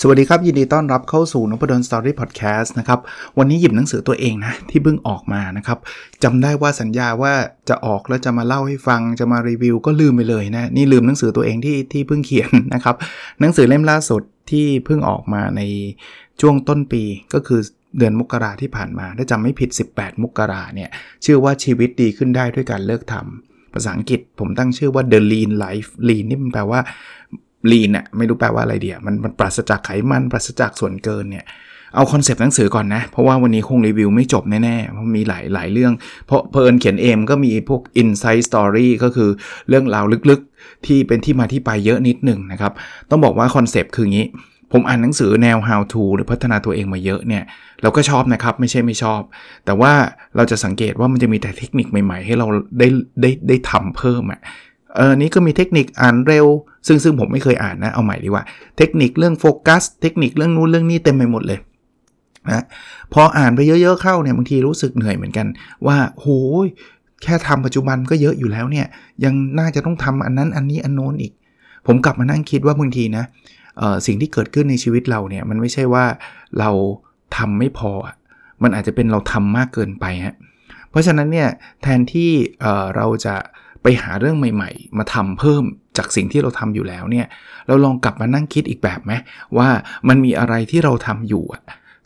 สวัสดีครับ ยินดีต้อนรับเข้าสู่นพดลสตอรี่พอดแคสต์นะครับ วันนี้หยิบหนังสือตัวเองนะ ที่เพิ่งออกมานะครับจำได้ว่าสัญญาว่าจะออกแล้วจะมาเล่าให้ฟังจะมารีวิวก็ลืมไปเลยนะ นี่ลืมหนังสือตัวเองที่ที่เพิ่งเขียนนะครับ หนังสือเล่มล่าสุดที่เพิ่งออกมาในช่วงต้นปีก็คือเดือนมกราที่ผ่านมาถ้าจำไม่ผิด 18 มกราเนี่ยชื่อว่าชีวิตดีขึ้นได้ด้วยการเลิกทำภาษาอังกฤษผมตั้งชื่อว่า The Lean Life Lean นี่มันแปลว่า Lean น่ะไม่รู้แปลว่าอะไรเดียวมันมันปราศจากไขมันปราศจากส่วนเกินเนี่ยเอาคอนเซปต์หนังสือก่อนนะ เพราะว่าวันนี้คงรีวิวไม่จบแน่ๆ เพราะมีหลายหลายเรื่อง เพราะเพลินเขียนเอมก็มีพวก inside story ก็คือเรื่องราวลึกๆ ที่เป็นที่มาที่ไปเยอะนิดหนึ่งนะครับ ต้องบอกว่า concept คืองี้ ผมอ่านหนังสือแนว how to หรือพัฒนาตัวเองมาเยอะเนี่ย เราก็ชอบนะครับ ไม่ใช่ไม่ชอบ แต่ว่าเราจะสังเกตว่ามันจะมีแต่เทคนิคใหม่ๆ ให้เราได้ได้ได้ทำเพิ่มอะ่ะ เออนี้ก็มีเทคนิคอ่านเร็ว ซึ่งซึ่งผมไม่เคยอ่านนะ เอาใหม่ดีกว่า เทคนิคเรื่องโฟกัส เทคนิคเรื่องนู้นเรื่องนี้เต็มไปหมดเลยนะพออ่านไปเยอะๆเข้าเนี่ยบางทีรู้สึกเหนื่อยเหมือนกัน ว่าโหยแค่ทำปัจจุบันก็เยอะอยู่แล้วเนี่ยยังน่าจะต้องทำอันนั้นอันนี้อันโน้นอีก ผมกลับมานั่งคิดว่าบางทีนะสิ่งที่เกิดขึ้นในชีวิตเราเนี่ยมันไม่ใช่ว่าเราทำไม่พอ มันอาจจะเป็นเราทำมากเกินไปฮะเพราะฉะนั้นเนี่ยแทนที่เราจะ ไปหาเรื่องใหม่ ๆ มาทำเพิ่มจากสิ่งที่เราทำอยู่แล้วเนี่ย เราลองกลับมานั่งคิดอีกแบบไหมว่ามันมีอะไรที่เราทำอยู่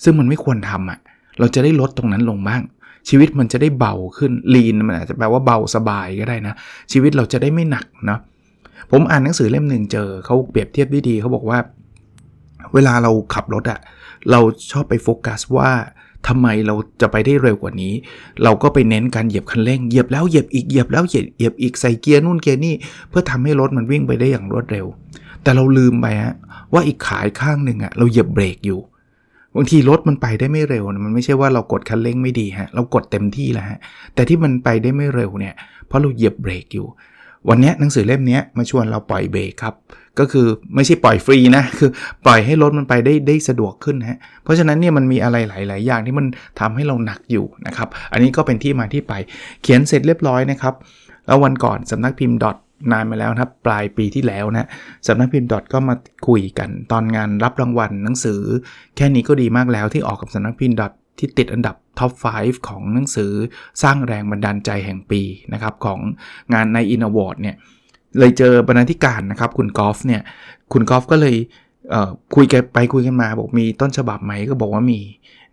ซึ่งมันไม่ควรทำอะเราจะได้ลดตรงนั้นลงบ้าง ชีวิตมันจะได้เบาขึ้นลีนมันอาจจะแปลว่าเบาสบายก็ได้นะ ชีวิตเราจะได้ไม่หนักเนาะผมอ่านหนังสือเล่มหนึ่งเจอเขาเปรียบเทียบได้ดีเขาบอกว่า เวลาเราขับรถอะเราชอบไปโฟกัสว่า ทำไมเราจะไปได้เร็วกว่านี้ เราก็ไปเน้นการเหยียบคันเร่งเหยียบแล้วเหยียบอีกเหยียบแล้วเหยียบเหยียบอีกใส่เกียร์นู่นเกียร์นี่เพื่อทำให้รถมันวิ่งไปได้อย่างรวดเร็ว แต่เราลืมไปฮะว่าอีกขายข้างหนึ่งอะเราเหยียบเบรกอยู่บางทีรถมันไปได้ไม่เร็วมันไม่ใช่ว่าเรากดคันเร่งไม่ดีฮะเรากดเต็มที่แล้วฮะแต่ที่มันไปได้ไม่เร็วเนี่ยเพราะเราเหยียบเบรกอยู่ วันนี้หนังสือเล่มนี้มาชวนเราปล่อยเบรกครับ ก็คือไม่ใช่ปล่อยฟรีนะ คือปล่อยให้รถมันไปได้ได้สะดวกขึ้นฮะ เพราะฉะนั้นเนี่ยมันมีอะไรหลาย ๆ อย่างที่มันทำให้เราหนักอยู่นะครับ อันนี้ก็เป็นที่มาที่ไป เขียนเสร็จเรียบร้อยนะครับ แล้ววันก่อนสำนักพิมพ์ดอทนานมาแล้วครับปลายปีที่แล้วนะสำนักพิมพ์ดอทก็มาคุยกันตอนงานรับรางวัลหนังสือ แค่นี้ก็ดีมากแล้วที่ออกกับสำนักพิมพ์ดอทที่ติดอันดับ top 5 ของหนังสือสร้างแรงบันดาลใจแห่งปีนะครับของงานนายอินทร์ Award เนี่ย เลยเจอบรรณาธิการนะครับคุณกอล์ฟเนี่ยคุณกอล์ฟก็เลยคุยกันไปคุยกันมาบอกมีต้นฉบับไหมก็บอกว่ามี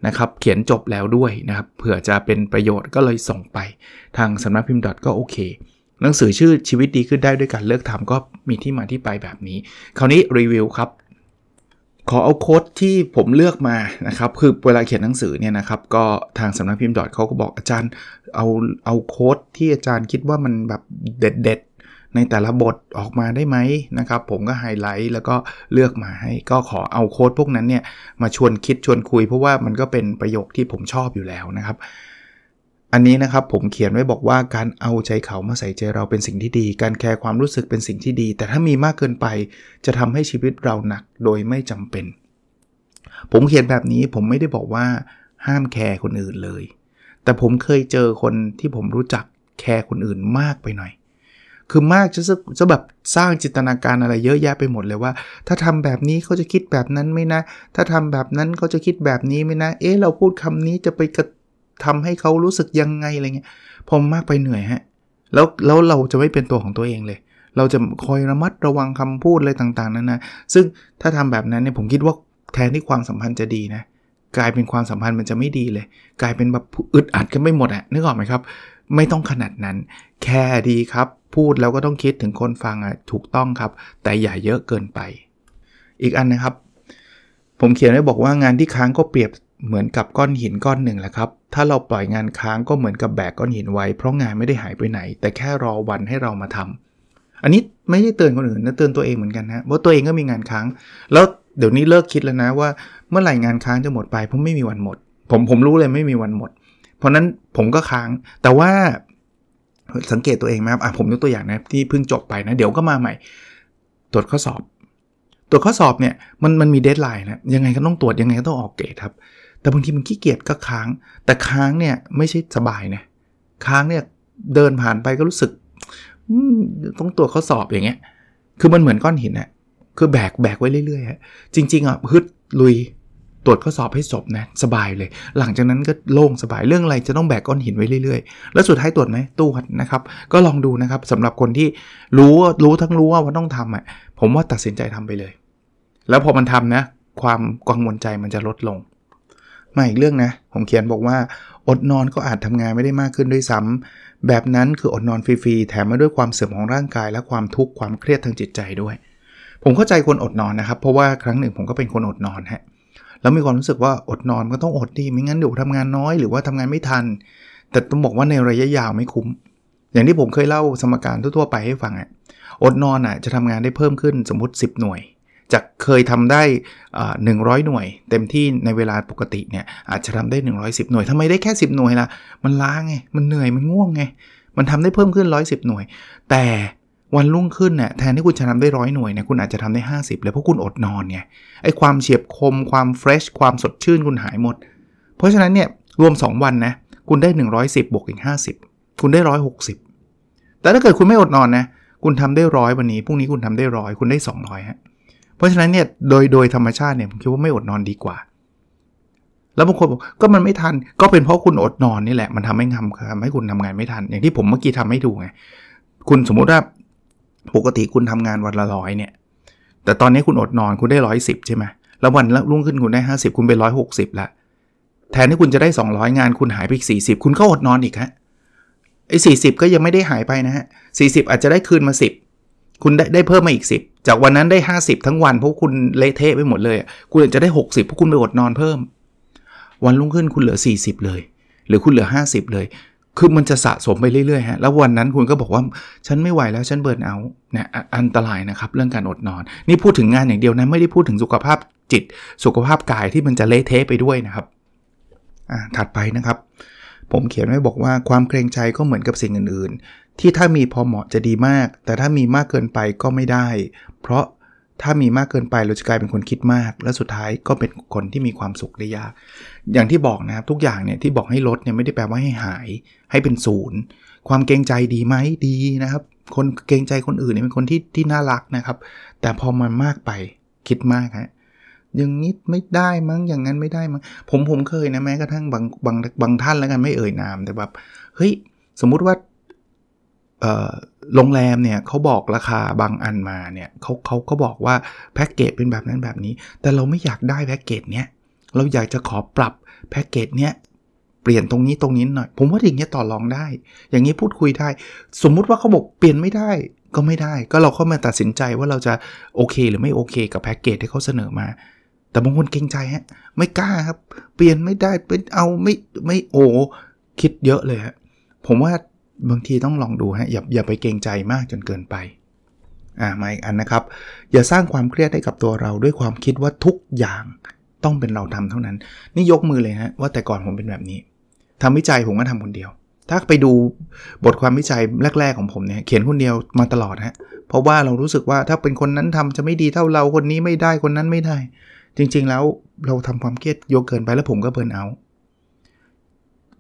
นะครับเขียนจบแล้วด้วยนะครับเผื่อจะเป็นประโยชน์ก็เลยส่งไปทางสำนักพิมพ์ดอทก็โอเค หนังสือชื่อชีวิตดีขึ้นได้ด้วยการเลิกทำก็มีที่มาที่ไปแบบนี้ คราวนี้รีวิวครับขอเอา quote ที่ผมเลือกมานะครับ คือเวลาเขียนหนังสือเนี่ยนะครับ ก็ทางสำนักพิมพ์ดอทเขาก็บอกอาจารย์เอาเอา quote ที่อาจารย์คิดว่ามันแบบเด็ดเด็ด ในแต่ละบทออกมาได้ไหมนะครับ ผมก็ไฮไลท์แล้วก็เลือกมาให้ก็ขอเอา quote พวกนั้นเนี่ยมาชวนคิดชวนคุย เพราะว่ามันก็เป็นประโยคที่ผมชอบอยู่แล้วนะครับ อันนี้นะครับผมเขียนไว้บอกว่าการเอาใจเขามาใส่ใจเราเป็นสิ่งที่ดี การแคร์ความรู้สึกเป็นสิ่งที่ดี แต่ถ้ามีมากเกินไปจะทำให้ชีวิตเราหนักโดยไม่จำเป็น ผมเขียนแบบนี้ผมไม่ได้บอกว่าห้ามแคร์คนอื่นเลย แต่ผมเคยเจอคนที่ผมรู้จักแคร์คนอื่นมากไปหน่อย คือมากจะจะแบบสร้างจินตนาการอะไรเยอะแยะไปหมดเลยว่า ถ้าทำแบบนี้เขาจะคิดแบบนั้นไหมนะ ถ้าทำแบบนั้นเขาจะคิดแบบนี้ไหมนะ เอ๊ะเราพูดคำนี้จะไปกระทำให้เขารู้สึกยังไงอะไรเงี้ยพอมากไปเหนื่อยฮะแล้วแล้วเราจะไม่เป็นตัวของตัวเองเลย เราจะคอยระมัดระวังคำพูดอะไรต่างๆนั่นนะซึ่งถ้าทำแบบนั้นเนี่ยผมคิดว่าแทนที่ความสัมพันธ์จะดีนะกลายเป็นความสัมพันธ์มันจะไม่ดีเลย กลายเป็นแบบอึดอัดกันไม่หมดอะนึกออกไหมครับ ไม่ต้องขนาดนั้น แค่ดีครับ พูดแล้วก็ต้องคิดถึงคนฟังอะถูกต้องครับ แต่อย่าเยอะเกินไป อีกอันนะครับ ผมเขียนไว้บอกว่างานที่ค้างก็เปรียบเหมือนกับก้อนหินก้อนหนึ่งแหละครับ ถ้าเราปล่อยงานค้างก็เหมือนกับแบกก้อนหินไว้ เพราะงานไม่ได้หายไปไหน แต่แค่รอวันให้เรามาทำอันนี้ไม่ได้เตือนคนอื่นนะเตือนตัวเองเหมือนกันนะว่าตัวเองก็มีงานค้าง แล้วเดี๋ยวนี้เลิกคิดแล้วนะว่าเมื่อไหร่งานค้างจะหมดไปเพราะไม่มีวันหมด ผมผมรู้เลยไม่มีวันหมด เพราะนั้นผมก็ค้าง แต่ว่า สังเกตตัวเองไหมครับอะผมยกตัวอย่างนะที่เพิ่งจบไปนะ เดี๋ยวก็มาใหม่ ตรวจข้อสอบ ตรวจข้อสอบเนี่ยมันมันมีเดทไลน์นะยังไงก็ต้องตรวจยังไงก็ต้องออกเกรดครับ แต่บางทีมันขี้เกียจก็ค้าง แต่ค้างเนี่ยไม่ใช่สบายนะค้างเนี่ยเดินผ่านไปก็รู้สึกต้องตรวจข้อสอบอย่างเงี้ย คือมันเหมือนก้อนหินนะคือแบกแบกไว้เรื่อยๆฮะจริงๆอะฮึดลุย ตรวจข้อสอบให้จบนะสบายเลย หลังจากนั้นก็โล่งสบายเรื่องอะไรจะต้องแบกก้อนหินไว้เรื่อยๆ แล้วสุดท้ายตรวจไหมตู้นะครับ ก็ลองดูนะครับสำหรับคนที่รู้รู้ทั้งรู้ว่าว่าต้องทำอะผมว่าตัดสินใจทำไปเลย แล้วพอมันทำนะ ความกังวลใจมันจะลดลงมาอีกเรื่องนะผมเขียนบอกว่า อดนอนก็อาจทำงานไม่ได้มากขึ้นด้วยซ้ำแบบนั้นคืออดนอนฟรีๆแถมมาด้วยความเสื่อมของร่างกาย และความทุกข์ความเครียดทางจิตใจด้วย ผมเข้าใจคนอดนอนนะครับ เพราะว่าครั้งหนึ่งผมก็เป็นคนอดนอนฮะ แล้วมีความรู้สึกว่าอดนอนก็ต้องอดดีไม่งั้นเดี๋ยวทำงานน้อยหรือว่าทำงานไม่ทัน แต่ต้องบอกว่าในระยะยาวไม่คุ้ม อย่างที่ผมเคยเล่าสมการทั่วๆไปให้ฟังอะอดนอนอะจะทำงานได้เพิ่มขึ้นสมมติ 10 หน่วย จากเคยทำได้หนึ่งร้อยหน่วย เต็มที่ในเวลาปกติเนี่ยอาจจะทำได้ 110 หน่วยทำไมได้แค่ 10 หน่วยล่ะมันล้าไงมันเหนื่อยมันง่วงไงมันทำได้เพิ่มขึ้น 110 หน่วย แต่ วันรุ่งขึ้นเนี่ยแทนที่คุณจะทำได้ร้อยหน่วยเนี่ยคุณอาจจะทำได้ 50 เลยเพราะคุณอดนอนไงไอ้ความเฉียบคม ความเฟรชความสดชื่นคุณหายหมด เพราะฉะนั้นเนี่ยรวม 2 วันนะคุณได้ 110 บวกอีก 50 คุณได้ 160 แต่ถ้าเกิดคุณไม่อดนอนนะคุณทำได้ร้อยวันนี้พรุ่งนี้คุณทำได้ร้อยคุณได้ 200ฮะเพราะฉะนั้นเนี่ยโดยโดยธรรมชาติเนี่ยผมคิดว่าไม่อดนอนดีกว่า แล้วบางคนบอกก็มันไม่ทันก็เป็นเพราะคุณอดนอนนี่แหละมันทำให้ทำทำให้คุณทำงานไม่ทัน อย่างที่ผมเมื่อกี้ทำให้ดูไงคุณสมมุติว่า ปกติคุณทำงานวันละร้อยเนี่ย แต่ตอนนี้คุณอดนอนคุณได้ร้อยสิบใช่ไหมแล้ววันรุ่งขึ้นคุณได้ 50 คุณเป็นร้อยหกสิบละแทนที่คุณจะได้ 200 งานคุณหายไปอีก40 คุณก็อดนอนอีกฮะไอ้สี่สิบก็ยังไม่ได้หายไปนะฮะสี่สิบอาจจะได้คืนมา 10 คุณได้ได้เพิ่มมาอีก 10 จากวันนั้นได้ 50 ทั้งวันเพราะคุณเละเทะไปหมดเลย คุณอาจจะได้ 60 เพราะคุณไปอดนอนเพิ่ม วันรุ่งขึ้นคุณเหลือ 40 เลย หรือคุณเหลือ 50 เลย คือมันจะสะสมไปเรื่อยๆฮะแล้ววันนั้นคุณก็บอกว่าฉันไม่ไหวแล้วฉันเบิร์นเอาเนี่ยอันตรายนะครับเรื่องการอดนอน นี่พูดถึงงานอย่างเดียวนะไม่ได้พูดถึงสุขภาพจิต สุขภาพกายที่มันจะเละเทะไปด้วยนะครับอ่าถัดไปนะครับ ผมเขียนไว้บอกว่าความเกรงใจก็เหมือนกับสิ่งอื่น ๆ ที่ถ้ามีพอเหมาะจะดีมาก แต่ถ้ามีมากเกินไปก็ไม่ได้ เพราะ ถ้ามีมากเกินไปเราจะกลายเป็นคนคิดมาก และสุดท้ายก็เป็นคนที่มีความสุขได้ยาก อย่างที่บอกนะครับทุกอย่างเนี่ยที่บอกให้ลดเนี่ยไม่ได้แปลว่าให้หาย ให้เป็นศูนย์ความเกรงใจดีไหมดีนะครับ คนเกรงใจคนอื่นเนี่ยเป็นคนที่ที่น่ารักนะครับ แต่พอมันมากไปคิดมากฮะอย่างนี้ไม่ได้มั้งอย่างนั้นไม่ได้มั้งผมผมเคยนะแม้กระทั่งบางบางบางท่านแล้วกันไม่เอ่ยนามแต่แบบเฮ้ยสมมุติว่า โรงแรมเนี่ยเขาบอกราคาบางอันมาเนี่ยเขาเขาก็บอกว่าแพ็กเกจเป็นแบบนั้นแบบนี้ แต่เราไม่อยากได้แพ็กเกจเนี้ยเราอยากจะขอปรับแพ็กเกจเนี้ยเปลี่ยนตรงนี้ตรงนี้หน่อย ผมว่าอย่างเงี้ยต่อรองได้ อย่างนี้พูดคุยได้ สมมุติว่าเขาบอกเปลี่ยนไม่ได้ก็ไม่ได้ ก็เราเข้ามาตัดสินใจว่าเราจะโอเค หรือไม่โอเค กับแพ็กเกจที่เขาเสนอมา แต่บางคนเกรงใจฮะไม่กล้าครับ เปลี่ยนไม่ได้เป็นเอาไม่ไม่โอคิดเยอะเลยฮะผมว่า บางทีต้องลองดูฮะอย่าอย่าไปเกรงใจมากจนเกินไปอ่ามาอีกอันนะครับ อย่าสร้างความเครียดให้กับตัวเราด้วยความคิดว่าทุกอย่างต้องเป็นเราทำเท่านั้น นี่ยกมือเลยฮะว่าแต่ก่อนผมเป็นแบบนี้ทำวิจัยผมก็ทำคนเดียว ถ้าไปดูบทความวิจัยแรก ๆ ของผมเนี่ยเขียนคนเดียวมาตลอดฮะเพราะว่าเรารู้สึกว่าถ้าเป็นคนนั้นทำจะไม่ดีเท่าเราคนนี้ไม่ได้คนนั้นไม่ได้ จริง ๆ แล้วเราทำความเครียดโยกเกินไปแล้วผมก็เบิร์นเอา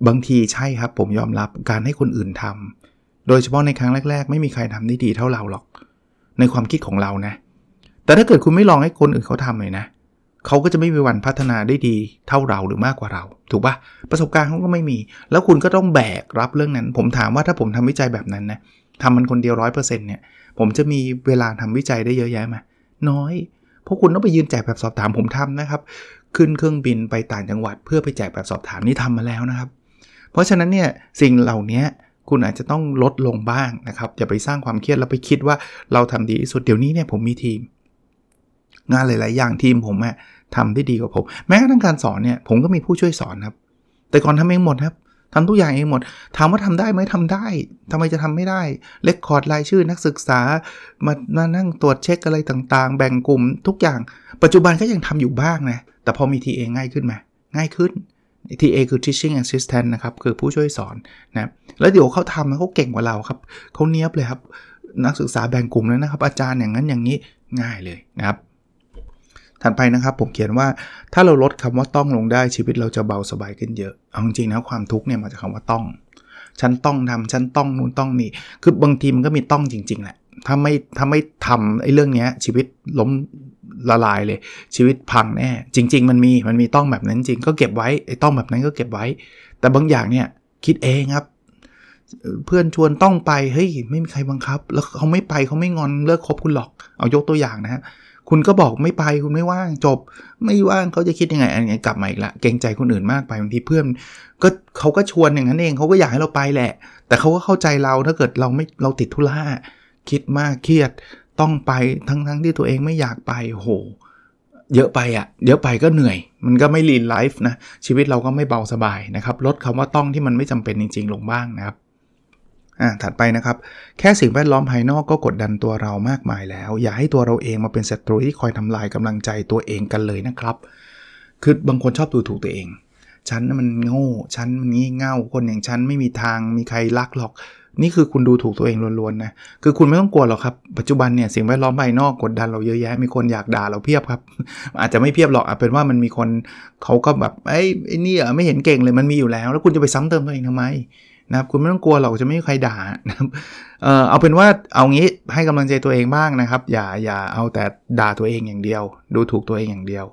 บางทีใช่ครับผมยอมรับการให้คนอื่นทำโดยเฉพาะในครั้งแรก ๆ ไม่มีใครทำได้ดีเท่าเราหรอก ในความคิดของเรานะ แต่ถ้าเกิดคุณไม่ลองให้คนอื่นเขาทำเลยนะ เขาก็จะไม่มีวันพัฒนาได้ดีเท่าเราหรือมากกว่าเรา ถูกปะประสบการณ์เขาก็ไม่มี แล้วคุณก็ต้องแบกรับเรื่องนั้น ผมถามว่าถ้าผมทำวิจัยแบบนั้นนะทำมันคนเดียวร้อยเปอร์เซ็นต์เนี่ย ผมจะมีเวลาทำวิจัยได้เยอะแยะไหมน้อย เพราะคุณต้องไปยืนแจกแบบสอบถามผมทำนะครับ ขึ้นเครื่องบินไปต่างจังหวัด เพื่อไปแจกแบบสอบถามนี่ทำมาแล้วนะครับ เพราะฉะนั้นเนี่ยสิ่งเหล่านี้คุณอาจจะต้องลดลงบ้างนะครับอย่าไปสร้างความเครียดแล้วไปคิดว่าเราทำดีที่สุดเดี๋ยวนี้เนี่ยผมมีทีม งานหลาย ๆ อย่างทีมผมอะทำได้ดีกว่าผม แม้กระทั่งการสอนเนี่ยผมก็มีผู้ช่วยสอนครับ แต่ก่อนทำเองหมดครับทำทุกอย่างเองหมด ถามว่าทำได้ไหมทำได้ทำไมจะทำไม่ได้เลคคอร์ดรายชื่อนักศึกษา มามานั่งตรวจเช็คอะไรต่างๆ แบ่งกลุ่มทุกอย่าง ปัจจุบันก็ยังทำอยู่บ้างนะ แต่พอมีทีเองง่ายขึ้นไหมง่ายขึ้น TA คือ teaching assistant นะครับ คือผู้ช่วยสอนนะ แล้วเดี๋ยวเขาทำเขาเก่งกว่าเราครับเขาเนี้ยบเลยครับ นักศึกษาแบ่งกลุ่มแล้วนะครับ อาจารย์อย่างนั้นอย่างนี้ง่ายเลยนะครับ ถัดไปนะครับผมเขียนว่าถ้าเราลดคำว่าต้องลงได้ชีวิตเราจะเบาสบายขึ้นเยอะ เอาจริงๆนะความทุกข์เนี่ยมาจากคาว่าต้อง ฉันต้องทำฉันต้องนู่นต้องนี่ คือบางทีมันก็มีต้องจริงๆแหละ ถ้าไม่ถ้าไม่ทำไอ้เรื่องนี้ชีวิตล้ม ละลายเลย ชีวิตพังแน่ จริง ๆ มันมีมันมีต้องแบบนั้นจริงก็เก็บไว้ไอ้ต้องแบบนั้นก็เก็บไว้ แต่บางอย่างเนี่ยคิดเองครับ เพื่อนชวนต้องไปเฮ้ยไม่มีใครบังคับ แล้วเขาไม่ไปเขาไม่งอนเลิกคบคุณหรอก เอายกตัวอย่างนะฮะคุณก็บอกไม่ไปคุณไม่ว่างจบ ไม่ว่างเขาจะคิดยังไงอันนี้กลับมาอีกละเกรงใจคนอื่นมากไปบางทีเพื่อนก็เขาก็ชวนอย่างนั้นเองเขาก็อยากให้เราไปแหละ แต่เขาก็เข้าใจเราถ้าเกิดเราไม่เราติดธุระคิดมากเครียด ต้องไปทั้งทั้งที่ตัวเองไม่อยากไปโห เยอะไปอะ่ะเยอะไปก็เหนื่อย มันก็ไม่ลีนไลฟ์นะ ชีวิตเราก็ไม่เบาสบายนะครับ ลดคำว่าต้องที่มันไม่จำเป็นจริง ๆ ลงบ้างนะครับอ่าถัดไปนะครับ แค่สิ่งแวดล้อมภายนอกก็กดดันตัวเรามากมายแล้ว อย่าให้ตัวเราเองมาเป็นศัตรูที่คอยทำลายกำลังใจตัวเองกันเลยนะครับ คือบางคนชอบดูถูกตัวเอง ฉันมันโง่ ฉันมันงี่เง่า คนอย่างฉันไม่มีทางมีใครรักหรอก นี่คือคุณดูถูกตัวเองล้วนๆนะ คือคุณไม่ต้องกลัวหรอกครับ ปัจจุบันเนี่ยสิ่งแวดล้อมภายนอกกดดันเราเยอะแยะ มีคนอยากด่าเราเพียบครับ อาจจะไม่เพียบหรอกอาจเป็นว่ามันมีคนเขาก็แบบไอ้ไอ้นี่อะไม่เห็นเก่งเลยมันมีอยู่แล้ว แล้วคุณจะไปซ้ำเติมตัวเองทำไมนะครับคุณไม่ต้องกลัวหรอกจะไม่มีใครด่านะครับเออเอาเป็นว่าเอางี้ให้กำลังใจตัวเองบ้างนะครับ อย่าอย่าเอาแต่ด่าตัวเองอย่างเดียว ดูถูกตัวเองอย่างเดียว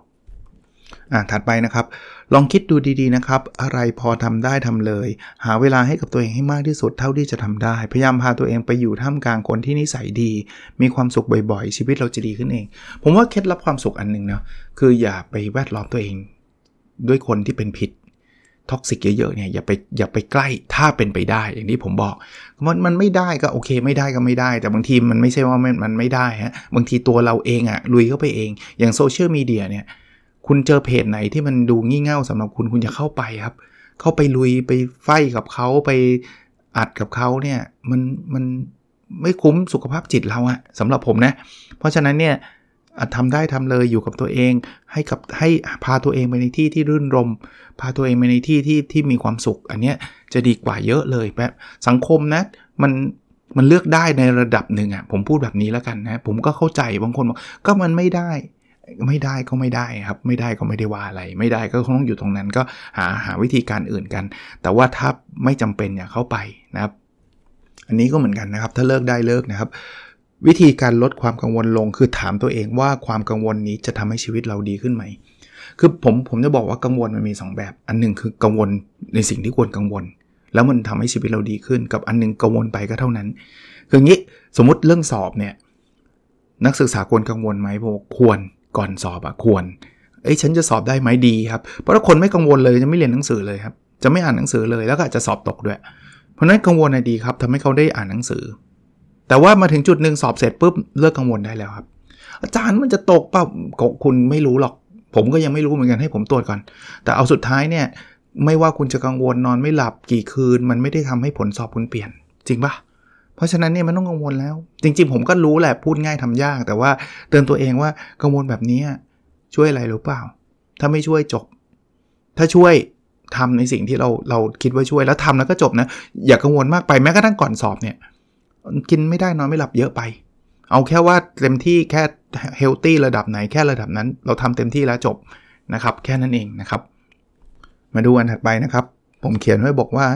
อ่าถัดไปนะครับ ลองคิดดูดีๆนะครับ อะไรพอทำได้ทำเลย หาเวลาให้กับตัวเองให้มากที่สุดเท่าที่จะทำได้ พยายามพาตัวเองไปอยู่ท่ามกลางคนที่นิสัยดี มีความสุขบ่อยๆ ชีวิตเราจะดีขึ้นเอง ผมว่าเคล็ดลับความสุขอันหนึ่งเนาะคืออย่าไปแวดล้อมตัวเอง ด้วยคนที่เป็นพิษ toxic เยอะๆเนี่ยอย่าไปอย่าไปใกล้ถ้าเป็นไปได้ อย่างที่ผมบอกมันมันไม่ได้ก็โอเค ไม่ได้ก็ไม่ได้ แต่บางทีมันไม่ใช่ว่ามันมันไม่ได้ฮะบางทีตัวเราเองอะลุยเข้าไปเอง อย่างโซเชียลมีเดียเนี่ย คุณเจอเพจไหนที่มันดูงี่เง่าสำหรับคุณคุณจะเข้าไปครับ เข้าไปลุยไปไฟกับเขาไปอัดกับเขาเนี่ยมันมันไม่คุ้มสุขภาพจิตเราอะสำหรับผมนะ เพราะฉะนั้นเนี่ยทำได้ทำเลยอยู่กับตัวเอง ให้กับให้พาตัวเองไปในที่ที่รื่นรม พาตัวเองไปในที่ที่ที่มีความสุข อันเนี้ยจะดีกว่าเยอะเลยแบบสังคมนะมันมันเลือกได้ในระดับหนึ่งอะผมพูดแบบนี้แล้วกันนะ ผมก็เข้าใจบางคนบอกก็มันไม่ได้ ไม่ได้ก็ไม่ได้ครับ ไม่ได้ก็ไม่ได้ว่าอะไร ไม่ได้ก็ต้องอยู่ตรงนั้นก็หาหาวิธีการอื่นกัน แต่ว่าถ้าไม่จำเป็นอย่าเข้าไปนะครับ อันนี้ก็เหมือนกันนะครับ ถ้าเลิกได้เลิกนะครับ วิธีการลดความกังวลลงคือถามตัวเองว่าความกังวลนี้จะทำให้ชีวิตเราดีขึ้นไหม คือผมผมจะบอกว่ากังวลมันมี 2 แบบ อันนึงคือกังวลในสิ่งที่ควรกังวล แล้วมันทำให้ชีวิตเราดีขึ้น กับอันนึงกังวลไปก็เท่านั้น คืองี้สมมติเรื่องสอบเนี่ยนักศึกษาควรกังวลไหมบอกควร ก่อนสอบอะควร เอ้ยฉันจะสอบได้ไหมดีครับ เพราะถ้าคนไม่กังวลเลยจะไม่เรียนหนังสือเลยครับ จะไม่อ่านหนังสือเลยแล้วก็อาจจะสอบตกด้วย เพราะนั้นกังวลดีครับทำให้เขาได้อ่านหนังสือ แต่ว่ามาถึงจุดหนึ่งสอบเสร็จปุ๊บเลิกกังวลได้แล้วครับ อาจารย์มันจะตกเปล่าคุณไม่รู้หรอก ผมก็ยังไม่รู้เหมือนกันให้ผมตรวจก่อน แต่เอาสุดท้ายเนี่ยไม่ว่าคุณจะกังวลนอนไม่หลับกี่คืน มันไม่ได้ทำให้ผลสอบคุณเปลี่ยน จริงปะ เพราะฉะนั้นเนี่ยมันต้องกังวลแล้ว จริง ๆ ผมก็รู้แหละพูดง่ายทำยาก แต่ว่าเตือนตัวเองว่ากังวลแบบนี้ช่วยอะไรหรือเปล่า ถ้าไม่ช่วยจบ ถ้าช่วยทำในสิ่งที่เราเราคิดว่าช่วยแล้วทำแล้วก็จบนะ อย่ากังวลมากไปแม้กระทั่งก่อนสอบเนี่ย กินไม่ได้นอนไม่หลับเยอะไป เอาแค่ว่าเต็มที่แค่เฮลตี้ระดับไหนแค่ระดับนั้น เราทำเต็มที่แล้วจบนะครับ แค่นั้นเองนะครับ มาดูอันถัดไปนะครับ ผมเขียนไว้บอกว่า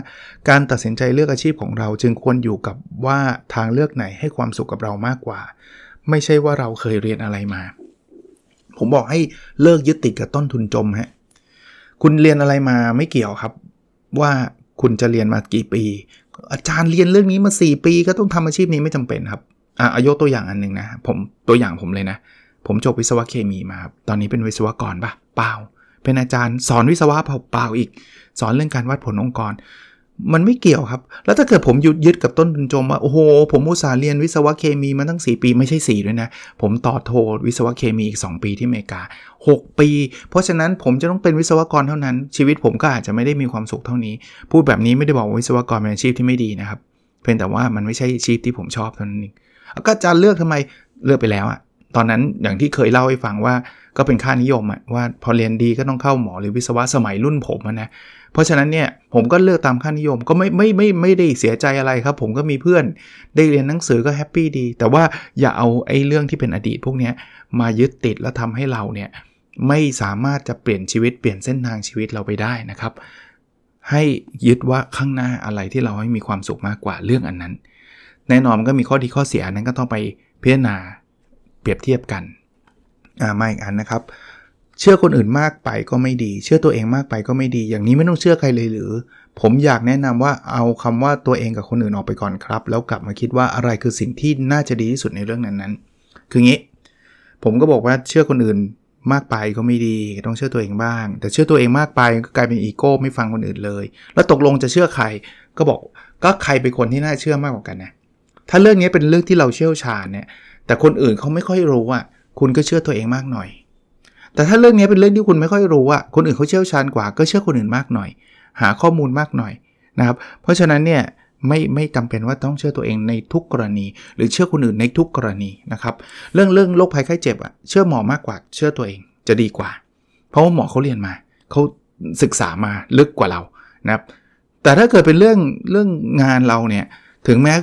การตัดสินใจเลือกอาชีพของเราจึงควรอยู่กับว่าทางเลือกไหนให้ความสุขกับเรามากกว่า ไม่ใช่ว่าเราเคยเรียนอะไรมา ผมบอกให้เลิกยึดติดกับต้นทุนจมฮะคุณเรียนอะไรมาไม่เกี่ยวครับ ว่าคุณจะเรียนมากี่ปี อาจารย์เรียนเรื่องนี้มา 4 ปีก็ต้องทำอาชีพนี้ไม่จำเป็นครับอะอายกตัวอย่างอันหนึ่งนะผมตัวอย่างผมเลยนะ ผมจบวิศวะเคมีมาครับตอนนี้เป็นวิศวกรปะเปล่า เป็นอาจารย์สอนวิศวะเปล่าอีก สอนเรื่องการวัดผลองค์กร มันไม่เกี่ยวครับ แล้วถ้าเกิดผมยึดยึดกับต้นทุนจมว่าโอ้โหผมอุตสาห์เรียนวิศวะเคมีมาตั้ง 4 ปีไม่ใช่ 4 ด้วยนะ ผมต่อโทวิศวะเคมีอีก 2 ปีที่อเมริกา 6 ปี เพราะฉะนั้นผมจะต้องเป็นวิศวกรเท่านั้น ชีวิตผมก็อาจจะไม่ได้มีความสุขเท่านี้ พูดแบบนี้ไม่ได้บอกว่าวิศวกรเป็นอาชีพที่ไม่ดีนะครับเพียงแต่ว่ามันไม่ใช่อาชีพที่ผมชอบเท่านั้นเองก็จะเลือกทำไมเลือกไปแล้วอะ ตอนนั้นอย่างที่เคยเล่าให้ฟังว่าก็เป็นค่านิยมอะว่าพอเรียนดีก็ต้องเข้าหมอหรือวิศวะสมัยรุ่นผมนะเพราะฉะนั้นเนี่ยผมก็เลือกตามค่านิยมก็ไม่ไม่ไม่ไม่ได้เสียใจอะไรครับ ผมก็มีเพื่อนได้เรียนหนังสือก็แฮปปี้ดี แต่ว่าอย่าเอาไอ้เรื่องที่เป็นอดีตพวกนี้มายึดติดแล้วทำให้เราเนี่ยไม่สามารถจะเปลี่ยนชีวิตเปลี่ยนเส้นทางชีวิตเราไปได้นะครับ ให้ยึดว่าข้างหน้าอะไรที่เราให้มีความสุขมากกว่าเรื่องอันนั้น แน่นอนมันก็มีข้อดีข้อเสียนั้นก็ต้องไปพิจารณา เปรียบเทียบกันอ่ามาอีกอันนะครับ เชื่อคนอื่นมากไปก็ไม่ดี เชื่อตัวเองมากไปก็ไม่ดี อย่างนี้ไม่ต้องเชื่อใครเลยหรือ ผมอยากแนะนำว่าเอาคำว่าตัวเองกับคนอื่นออกไปก่อนครับ แล้วกลับมาคิดว่าอะไรคือสิ่งที่น่าจะดีที่สุดในเรื่องนั้นๆ คืองี้ ผมก็บอกว่าเชื่อคนอื่นมากไปก็ไม่ดีต้องเชื่อตัวเองบ้าง แต่เชื่อตัวเองมากไปก็กลายเป็นอีโก้ไม่ฟังคนอื่นเลย แล้วตกลงจะเชื่อใครก็บอกก็ใครเป็นคนที่น่าเชื่อมากกว่ากันนะถ้าเรื่องนี้เป็นเรื่องที่เราเชี่ยวชาญเนี่ย แต่คนอื่นเขาไม่ค่อยรู้อะคุณก็เชื่อตัวเองมากหน่อย แต่ถ้าเรื่องนี้เป็นเรื่องที่คุณไม่ค่อยรู้อะคนอื่นเขาเชี่ยวชาญกว่า ก็เชื่อคนอื่นมากหน่อย หาข้อมูลมากหน่อยนะครับ เพราะฉะนั้นเนี่ยไม่ไม่จำเป็นว่าต้องเชื่อตัวเองในทุกกรณี หรือเชื่อคนอื่นในทุกกรณีนะครับ เรื่องเรื่องโรคภัยไข้เจ็บอะเชื่อหมอมากกว่าเชื่อตัวเองจะดีกว่า เพราะว่าหมอเขาเรียนมาเขาศึกษามาลึกกว่าเรานะครับ แต่ถ้าเกิดเป็นเรื่องเรื่องงานเราเนี่ยถึงแม้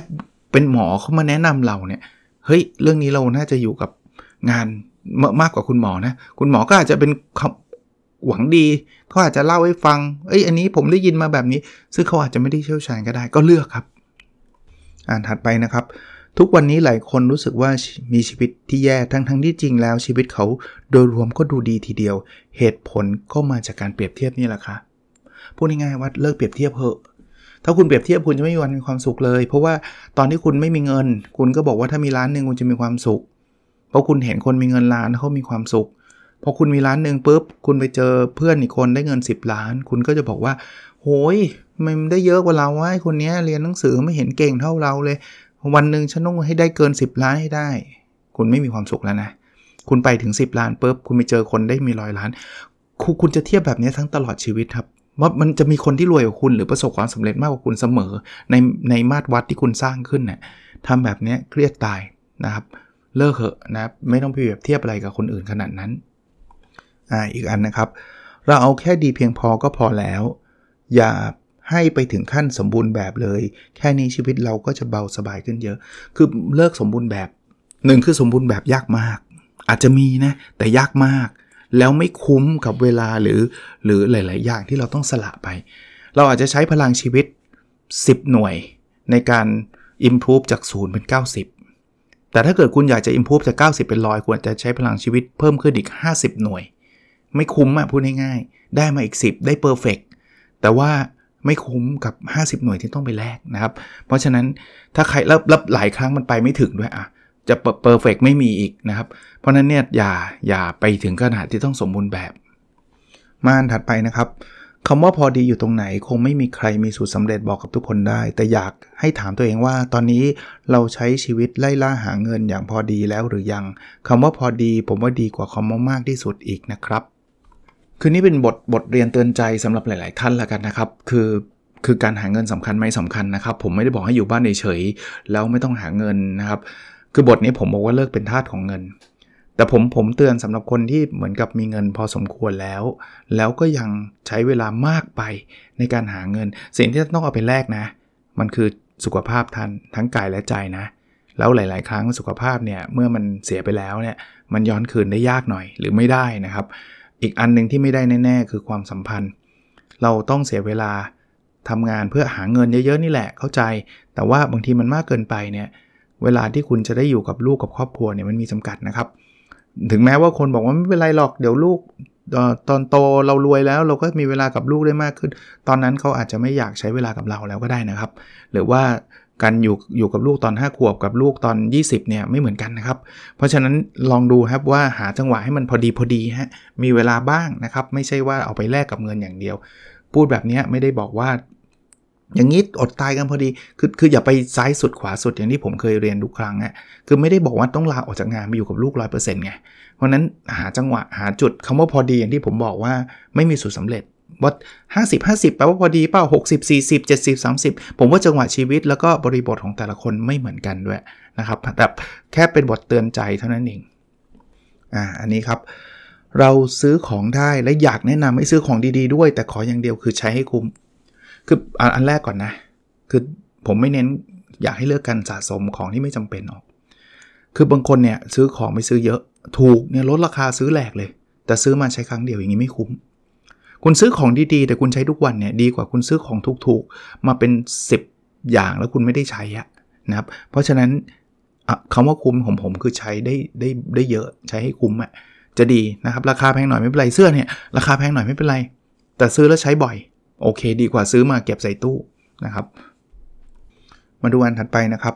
เป็นหมอเขามาแนะนำเราเนี่ย เฮ้ยเรื่องนี้เราน่าจะอยู่กับงานมากกว่าคุณหมอนะ คุณหมอก็อาจจะเป็นหวังดีเขาอาจจะเล่าให้ฟัง เอ้ยอันนี้ผมได้ยินมาแบบนี้ ซึ่งเขาอาจจะไม่ได้เชี่ยวชาญก็ได้ก็เลือกครับ อ่านถัดไปนะครับ ทุกวันนี้หลายคนรู้สึกว่ามีชีวิตที่แย่ทั้งทั้งที่จริงแล้วชีวิตเขาโดยรวมก็ดูดีทีเดียว เหตุผลก็มาจากการเปรียบเทียบนี่แหละค่ะพูดง่ายๆว่าเลิกเปรียบเทียบเถอะ ถ้าคุณเปรียบเทียบคุณจะไม่มีวันมีความสุขเลย เพราะว่าตอนที่คุณไม่มีเงิน คุณก็บอกว่าถ้ามีล้านหนึ่งคุณจะมีความสุข เพราะคุณเห็นคนมีเงินล้านเขามีความสุขพอคุณมีล้านหนึ่งปุ๊บคุณไปเจอเพื่อนอีกคนได้เงิน 10 ล้าน คุณก็จะบอกว่า โหยมันได้เยอะกว่าเราว่าคนนี้เรียนหนังสือไม่เห็นเก่งเท่าเราเลย วันหนึ่งฉันต้องให้ได้เกิน 10 ล้านให้ได้ คุณไม่มีความสุขแล้วนะ คุณไปถึง 10 ล้านปุ๊บคุณไปเจอคนได้มีร้อยล้าน คุณจะเทียบแบบนี้ทั้งตลอดชีวิตครับ ว่ามันจะมีคนที่รวยกว่าคุณหรือประสบความสำเร็จมากกว่าคุณเสมอ ในในมาตรวัดที่คุณสร้างขึ้นเนะี่ยทำแบบนี้เครียดตายนะครับ เลิกเหอะนะไม่ต้องไปเปรียบเทียบอะไรกับคนอื่นขนาดนั้นอ่าอีกอันนะครับ เราเอาแค่ดีเพียงพอก็พอแล้ว อย่าให้ไปถึงขั้นสมบูรณ์แบบเลย แค่นี้ชีวิตเราก็จะเบาสบายขึ้นเยอะ คือเลิกสมบูรณ์แบบหนึ่งคือสมบูรณ์แบบยากมาก อาจจะมีนะแต่ยากมาก แล้วไม่คุ้มกับเวลาหรือ หรือหลาย ๆ อย่างที่เราต้องสละไป เราอาจจะใช้พลังชีวิต 10 หน่วยในการ improve จาก 0 เป็น 90 แต่ถ้าเกิดคุณอยากจะ improve จาก 90 เป็นร้อยควรจะใช้พลังชีวิตเพิ่มขึ้นอีก 50 หน่วย ไม่คุ้มอะพูดง่ายๆ ได้มาอีก 10 ได้ perfect แต่ว่าไม่คุ้มกับ 50 หน่วยที่ต้องไปแลกนะครับ เพราะฉะนั้นถ้าใครแล้วหลายครั้งมันไปไม่ถึงด้วยอะ จะเพอร์เฟกไม่มีอีกนะครับ เพราะนั้นเนี่ยอย่าอย่าไปถึงขนาดที่ต้องสมบูรณ์แบบ มาอันถัดไปนะครับคำว่าพอดีอยู่ตรงไหนคงไม่มีใครมีสูตรสาเร็จบอกกับทุกคนได้ แต่อยากให้ถามตัวเองว่า ตอนนี้เราใช้ชีวิตไล่ล่าหาเงินอย่างพอดีแล้วหรือยังคำว่าพอดี ผมว่าดีกว่าคำว่ามากที่สุดอีกนะครับ คือนี่เป็นบทบทเรียนเตือนใจสำหรับหลาย ๆ ท่านแล้วกันนะครับ คือคือการหาเงินสำคัญไหมสำคัญนะครับ ผมไม่ได้บอกให้อยู่บ้านเฉยๆแล้วไม่ต้องหาเงินนะครับ คือบทนี้ผมบอกว่าเลิกเป็นทาสของเงิน แต่ผมผมเตือนสำหรับคนที่เหมือนกับมีเงินพอสมควรแล้ว แล้วก็ยังใช้เวลามากไปในการหาเงิน สิ่งที่ต้องเอาไปแลกนะ มันคือสุขภาพท่านทั้งกายและใจนะ แล้วหลาย ๆ ครั้งสุขภาพเนี่ยเมื่อมันเสียไปแล้วเนี่ยมันย้อนคืนได้ยากหน่อยหรือไม่ได้นะครับ อีกอันนึงที่ไม่ได้แน่ ๆ คือความสัมพันธ์ เราต้องเสียเวลาทำงานเพื่อหาเงินเยอะ ๆ นี่แหละเข้าใจ แต่ว่าบางทีมันมากเกินไปเนี่ย เวลาที่คุณจะได้อยู่กับลูกกับครอบครัวเนี่ยมันมีจำกัดนะครับ ถึงแม้ว่าคนบอกว่าไม่เป็นไรหรอกเดี๋ยวลูกตอนโตเรารวยแล้วเราก็มีเวลากับลูกได้มากขึ้น ตอนนั้นเขาอาจจะไม่อยากใช้เวลากับเราแล้วก็ได้นะครับ หรือว่าการอยู่อยู่กับลูกตอน 5 ขวบกับลูกตอน 20เนี่ยไม่เหมือนกันนะครับ เพราะฉะนั้นลองดูครับว่าหาจังหวะให้มันพอดีพอดีฮะมีเวลาบ้างนะครับ ไม่ใช่ว่าเอาไปแลกกับเงินอย่างเดียว พูดแบบนี้ไม่ได้บอกว่า อย่างนี้อดตายกันพอดี คือคืออย่าไปซ้ายสุดขวาสุดอย่างที่ผมเคยเรียนทุกครั้งอะคือไม่ได้บอกว่าต้องลาออกจากงานไปอยู่กับลูกร้อยเปอร์เซ็นต์ไง เพราะนั้นหาจังหวะหาจุดคำว่าพอดีอย่างที่ผมบอกว่าไม่มีสูตรสาเร็จว่าห้าสิบห้าสิบแปลว่าพอดีเปล่าหกสิบสี่สิบเจ็ดสิบสามสิบผมว่าจังหวะชีวิตแล้วก็บริบทของแต่ละคนไม่เหมือนกันด้วยนะครับแต่แค่เป็นบทเตือนใจเท่านั้นเองอ่าอันนี้ครับเราซื้อของได้และอยากแนะนำให้ซื้อของดีๆด้วย แต่ขออย่างเดียวคือใช้ให้คุ้ม คืออันแรกก่อนนะ คือผมไม่เน้นอยากให้เลือกการสะสมของที่ไม่จำเป็นออก คือบางคนเนี่ยซื้อของไม่ซื้อเยอะ ถูกเนี่ยลดราคาซื้อแหลกเลย แต่ซื้อมาใช้ครั้งเดียวอย่างนี้ไม่คุ้ม คุณซื้อของดีๆ แต่คุณใช้ทุกวันเนี่ยดีกว่าคุณซื้อของถูกๆ มาเป็น 10 อย่างแล้วคุณไม่ได้ใช้อะนะครับ เพราะฉะนั้นคำว่าคุ้มของผมคือใช้ได้ได้ได้เยอะใช้ให้คุ้มอะจะดีนะครับ ราคาแพงหน่อยไม่เป็นไรเสื้อเนี่ยราคาแพงหน่อยไม่เป็นไร แต่ซื้อแล้วใช้บ่อย โอเค ดีกว่าซื้อมาเก็บใส่ตู้นะครับ มาดูอันถัดไปนะครับ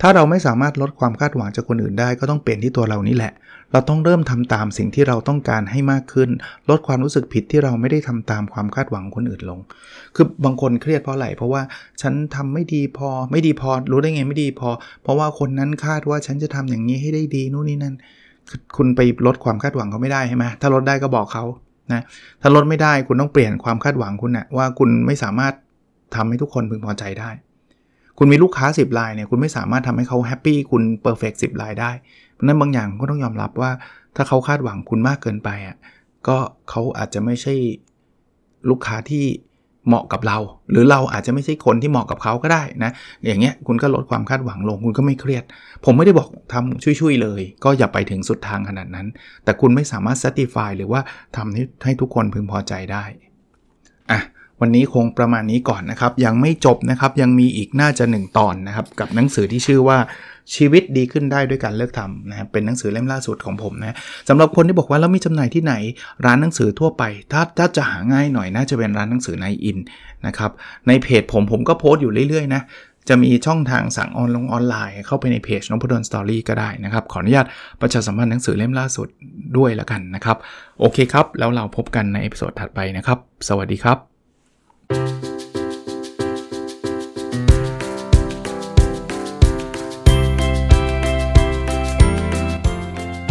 ถ้าเราไม่สามารถลดความคาดหวังจากคนอื่นได้ก็ต้องเปลี่ยนที่ตัวเรานี่แหละ เราต้องเริ่มทำตามสิ่งที่เราต้องการให้มากขึ้น ลดความรู้สึกผิดที่เราไม่ได้ทำตามความคาดหวังคนอื่นลง คือบางคนเครียดเพราะอะไรเพราะว่าฉันทำไม่ดีพอไม่ดีพอรู้ได้ไงไม่ดีพอ เพราะว่าคนนั้นคาดว่าฉันจะทำอย่างนี้ให้ได้ดีนู่นนี่นั่นคุณไปลดความคาดหวังเขาไม่ได้ใช่ไหมถ้าลดได้ก็บอกเขา นะถ้าลดไม่ได้คุณต้องเปลี่ยนความคาดหวังคุณนะว่าคุณไม่สามารถทำให้ทุกคนพึงพอใจได้ คุณมีลูกค้า 10รายเนี่ยคุณไม่สามารถทำให้เขา happy คุณ perfect สิบรายได้ เพราะนั้นบางอย่างก็ต้องยอมรับว่า ถ้าเขาคาดหวังคุณมากเกินไปอะก็เขาอาจจะไม่ใช่ลูกค้าที่ เหมาะกับเรา หรือเราอาจจะไม่ใช่คนที่เหมาะกับเขาก็ได้นะ อย่างเงี้ยคุณก็ลดความคาดหวังลง คุณก็ไม่เครียด ผมไม่ได้บอกทำชุ่ยๆเลย ก็อย่าไปถึงสุดทางขนาดนั้น แต่คุณไม่สามารถ satisfy หรือว่าทำให้ให้ทุกคนพึงพอใจได้อะวันนี้คงประมาณนี้ก่อนนะครับ ยังไม่จบนะครับ ยังมีอีกน่าจะ 1 ตอนนะครับ กับหนังสือที่ชื่อว่า ชีวิตดีขึ้นได้ด้วยการเลิกทำนะครับเป็นหนังสือเล่มล่าสุดของผมนะสำหรับคนที่บอกว่าแล้วมีจำหน่ายที่ไหนร้านหนังสือทั่วไป ถ้าถ้าจะหาง่ายหน่อยน่าจะเป็นร้านหนังสือในอินนะครับในเพจผมผมก็โพสต์อยู่เรื่อยๆนะจะมีช่องทางสั่งออนลงออนไลน์ เข้าไปในเพจนพดลสตอรี่ก็ได้นะครับ ขออนุญาตประชาสัมพันธ์หนังสือเล่มล่าสุดด้วยแล้วกันนะครับ โอเคครับ แล้วเราพบกันใน episode ถัดไปนะครับ สวัสดีครับ